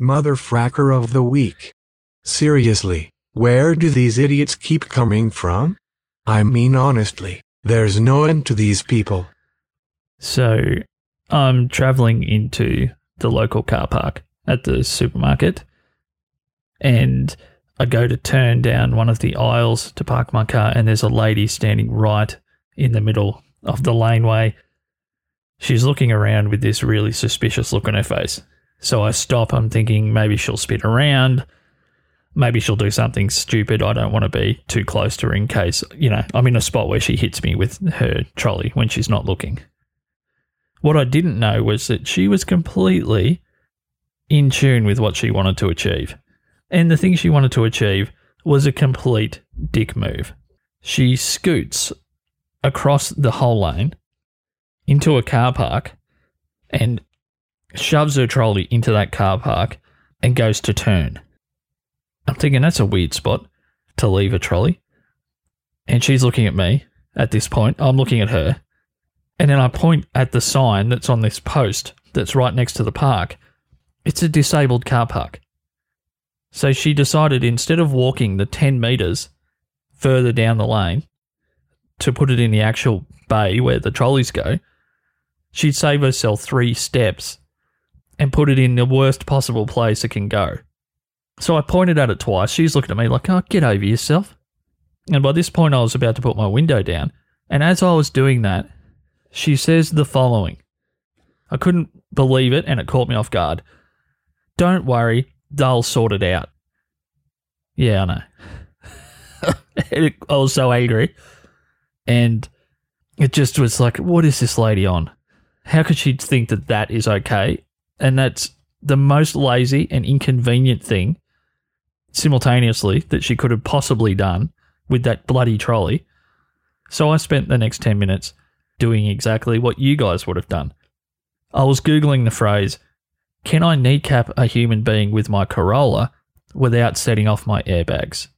Motherfracker of the week. Seriously, where do these idiots keep coming from? I mean honestly, there's no end to these people. So I'm traveling into the local car park at the supermarket and I go to turn down one of the aisles to park my car and there's a lady standing right in the middle of the laneway. She's looking around with this really suspicious look on her face. So I stop. I'm thinking maybe she'll spin around. Maybe she'll do something stupid. I don't want to be too close to her in case, you know, I'm in a spot where she hits me with her trolley when she's not looking. What I didn't know was that she was completely in tune with what she wanted to achieve. And the thing she wanted to achieve was a complete dick move. She scoots across the whole lane into a car park and shoves her trolley into that car park and goes to turn. I'm thinking that's a weird spot to leave a trolley. And she's looking at me at this point. I'm looking at her. And then I point at the sign that's on this post that's right next to the park. It's a disabled car park. So she decided instead of walking the 10 meters further down the lane to put it in the actual bay where the trolleys go, she'd save herself three steps and put it in the worst possible place it can go. So I pointed at it twice. She's looking at me like, oh, get over yourself. And by this point, I was about to put my window down. And as I was doing that, she says the following I couldn't believe it, and it caught me off guard. Don't worry, they'll sort it out. Yeah, I know. I was so angry. And it just was like, what is this lady on? How could she think that that is okay? And that's the most lazy and inconvenient thing simultaneously that she could have possibly done with that bloody trolley. So I spent the next 10 minutes doing exactly what you guys would have done. I was Googling the phrase, can I kneecap a human being with my Corolla without setting off my airbags?